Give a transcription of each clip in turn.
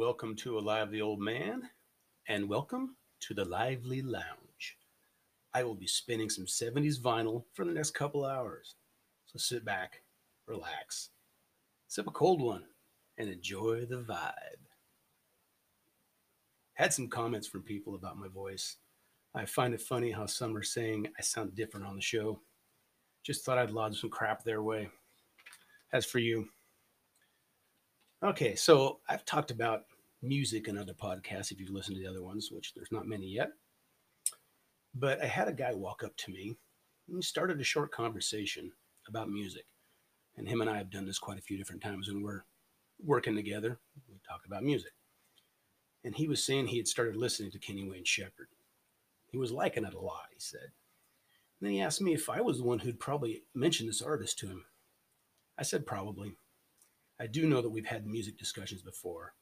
welcome to Alive the Old Man, and welcome to the Lively Lounge. I will be spinning some 70s vinyl for the next couple hours. So sit back, relax, sip a cold one, and enjoy the vibe. Had some comments from people about my voice. I find it funny how some are saying I sound different on the show. Just thought I'd lodge some crap their way. As for you, okay, so I've talked about music and other podcasts if you've listened to the other ones, which there's not many yet. But I had a guy walk up to me and we started a short conversation about music. And him and I have done this quite a few different times when we're working together. We talk about music. And he was saying he had started listening to Kenny Wayne Shepherd. He was liking it a lot, he said. And then he asked me if I was the one who'd probably mentioned this artist to him. I said, probably. I do know that we've had music discussions before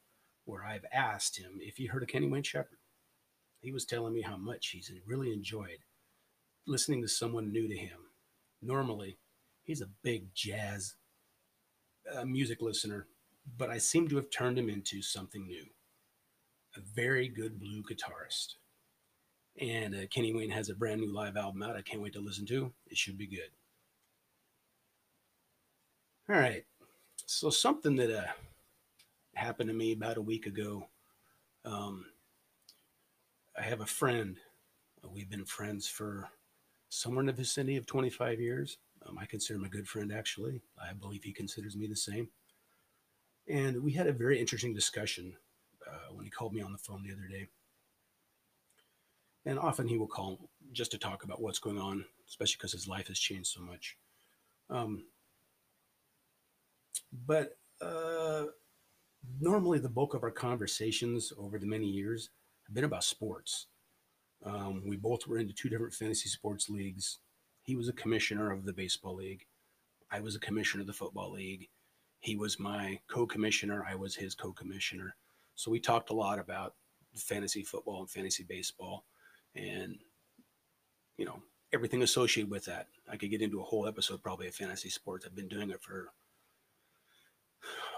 where I've asked him if he heard of Kenny Wayne Shepherd. He was telling me how much he's really enjoyed listening to someone new to him. Normally, he's a big jazz uh, music listener, but I seem to have turned him into something new. A very good blue guitarist. And uh, Kenny Wayne has a brand new live album out. I can't wait to listen to. It should be good. All right. So something that uh, happened to me about a week ago. Um, I have a friend. We've been friends for somewhere in the vicinity of 25 years. Um, I consider him a good friend, actually. I believe he considers me the same. And we had a very interesting discussion uh, when he called me on the phone the other day. And often he will call just to talk about what's going on, especially because his life has changed so much. Um, but uh, normally, the bulk of our conversations over the many years have been about sports. Um, we both were into two different fantasy sports leagues. He was a commissioner of the baseball league. I was a commissioner of the football league. He was my co commissioner. I was his co commissioner. So we talked a lot about fantasy football and fantasy baseball and, you know, everything associated with that. I could get into a whole episode probably of fantasy sports. I've been doing it for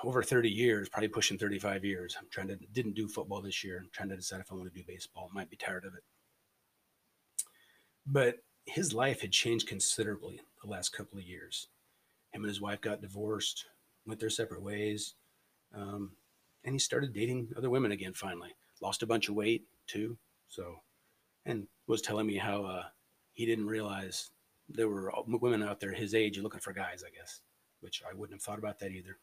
over 30 years, probably pushing 35 years. I'm trying to didn't do football this year. I'm trying to decide if I want to do baseball. Might be tired of it. But his life had changed considerably the last couple of years. Him and his wife got divorced, went their separate ways, um, and he started dating other women again. Finally, lost a bunch of weight too. So, and was telling me how uh, he didn't realize there were women out there his age looking for guys. I guess, which I wouldn't have thought about that either.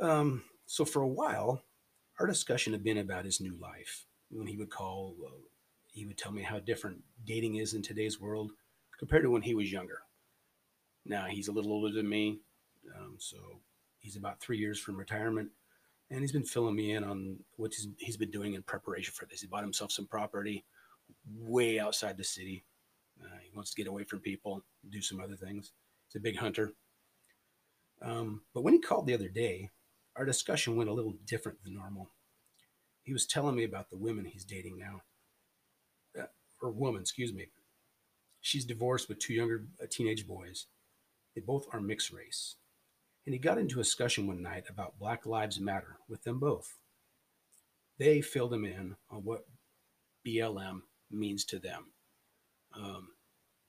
Um, so for a while, our discussion had been about his new life. When he would call, uh, he would tell me how different dating is in today's world compared to when he was younger. Now he's a little older than me, um, so he's about three years from retirement, and he's been filling me in on what he's, he's been doing in preparation for this. He bought himself some property way outside the city. Uh, he wants to get away from people, do some other things. He's a big hunter. Um, but when he called the other day, our discussion went a little different than normal. He was telling me about the women he's dating now, uh, or woman, excuse me. She's divorced with two younger uh, teenage boys. They both are mixed race. And he got into a discussion one night about Black Lives Matter with them both. They filled him in on what BLM means to them. Um,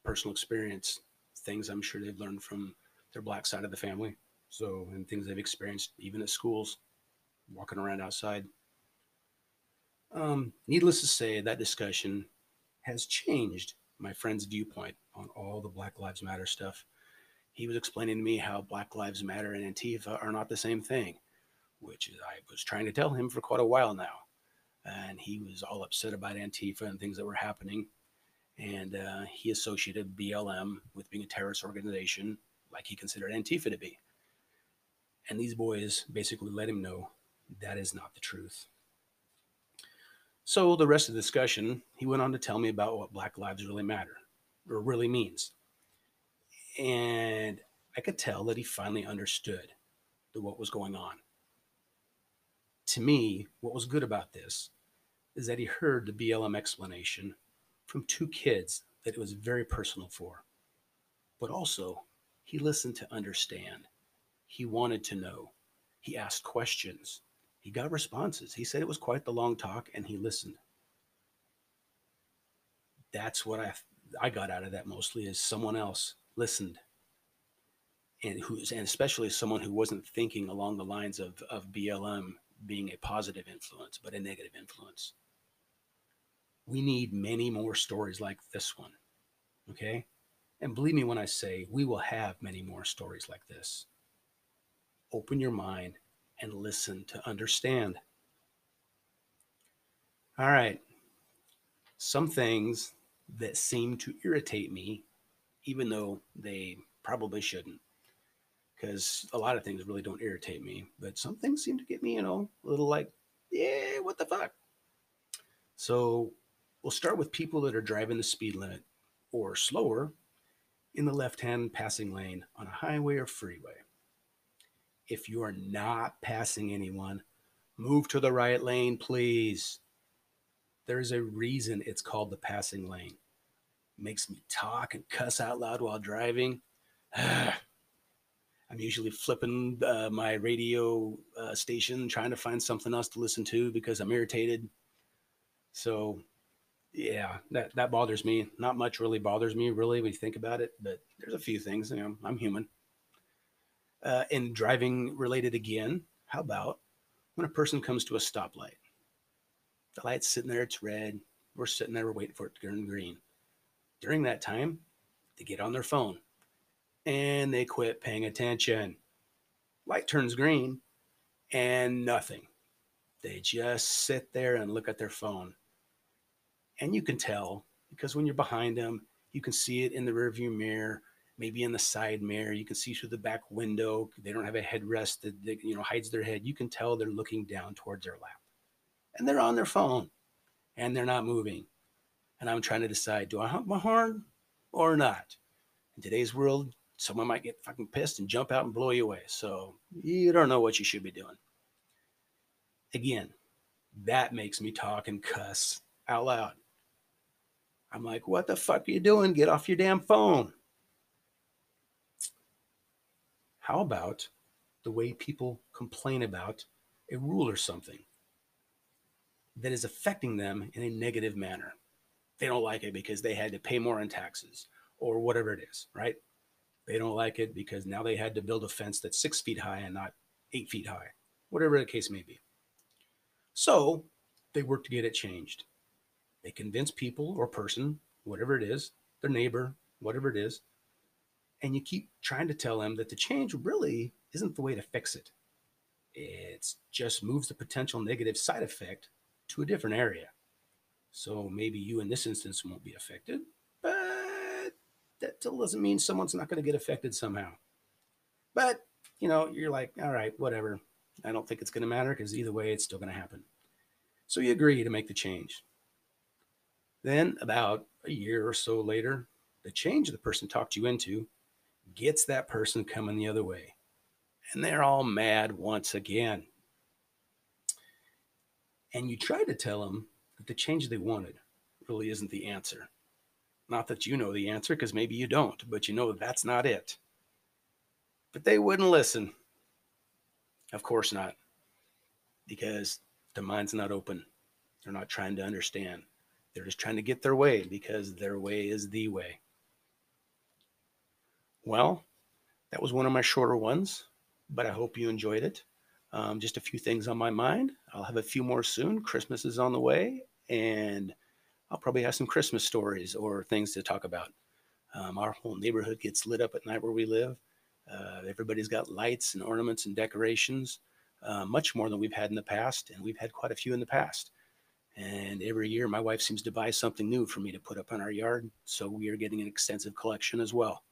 personal experience, things I'm sure they've learned from their black side of the family. So, and things they've experienced even at schools, walking around outside. Um, needless to say, that discussion has changed my friend's viewpoint on all the Black Lives Matter stuff. He was explaining to me how Black Lives Matter and Antifa are not the same thing, which I was trying to tell him for quite a while now. And he was all upset about Antifa and things that were happening. And uh, he associated BLM with being a terrorist organization like he considered Antifa to be. And these boys basically let him know that is not the truth. So, the rest of the discussion, he went on to tell me about what Black Lives really matter or really means. And I could tell that he finally understood what was going on. To me, what was good about this is that he heard the BLM explanation from two kids that it was very personal for. But also, he listened to understand he wanted to know. He asked questions. he got responses. He said it was quite the long talk and he listened. That's what I I got out of that mostly is someone else listened. And who's and especially someone who wasn't thinking along the lines of, of BLM being a positive influence, but a negative influence. We need many more stories like this one. Okay? And believe me when I say we will have many more stories like this. Open your mind and listen to understand. All right. Some things that seem to irritate me, even though they probably shouldn't, because a lot of things really don't irritate me, but some things seem to get me, you know, a little like, yeah, what the fuck? So we'll start with people that are driving the speed limit or slower in the left hand passing lane on a highway or freeway. If you are not passing anyone, move to the right lane, please. There's a reason it's called the passing lane. It makes me talk and cuss out loud while driving. I'm usually flipping uh, my radio uh, station, trying to find something else to listen to because I'm irritated. So, yeah, that that bothers me. Not much really bothers me, really, when you think about it. But there's a few things. You know, I'm human. Uh, and driving related again, how about when a person comes to a stoplight? The light's sitting there, it's red. We're sitting there, we're waiting for it to turn green. During that time, they get on their phone and they quit paying attention. Light turns green and nothing. They just sit there and look at their phone. And you can tell because when you're behind them, you can see it in the rearview mirror maybe in the side mirror. You can see through the back window. They don't have a headrest that they, you know hides their head. You can tell they're looking down towards their lap, and they're on their phone, and they're not moving. And I'm trying to decide: do I honk my horn or not? In today's world, someone might get fucking pissed and jump out and blow you away. So you don't know what you should be doing. Again, that makes me talk and cuss out loud. I'm like, what the fuck are you doing? Get off your damn phone. How about the way people complain about a rule or something that is affecting them in a negative manner? They don't like it because they had to pay more in taxes or whatever it is, right? They don't like it because now they had to build a fence that's six feet high and not eight feet high, whatever the case may be. So they work to get it changed. They convince people or person, whatever it is, their neighbor, whatever it is, and you keep trying to tell them that the change really isn't the way to fix it. It just moves the potential negative side effect to a different area. So maybe you in this instance won't be affected, but that still doesn't mean someone's not going to get affected somehow. But, you know, you're like, all right, whatever. I don't think it's going to matter because either way, it's still going to happen. So you agree to make the change. Then, about a year or so later, the change the person talked you into gets that person coming the other way. And they're all mad once again. And you try to tell them that the change they wanted really isn't the answer. Not that you know the answer, because maybe you don't, but you know that's not it. But they wouldn't listen. Of course not, because their mind's not open. They're not trying to understand. They're just trying to get their way because their way is the way. Well, that was one of my shorter ones, but I hope you enjoyed it. Um, just a few things on my mind. I'll have a few more soon. Christmas is on the way, and I'll probably have some Christmas stories or things to talk about. Um, our whole neighborhood gets lit up at night where we live. Uh, everybody's got lights and ornaments and decorations, uh, much more than we've had in the past, and we've had quite a few in the past. And every year, my wife seems to buy something new for me to put up in our yard, so we are getting an extensive collection as well.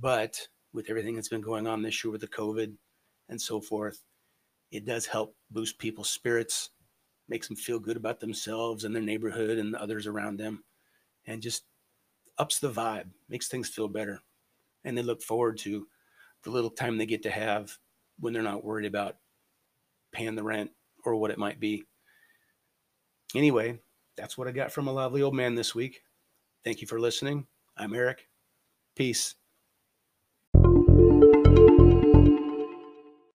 But with everything that's been going on this year with the COVID and so forth, it does help boost people's spirits, makes them feel good about themselves and their neighborhood and the others around them, and just ups the vibe, makes things feel better. And they look forward to the little time they get to have when they're not worried about paying the rent or what it might be. Anyway, that's what I got from a lovely old man this week. Thank you for listening. I'm Eric. Peace.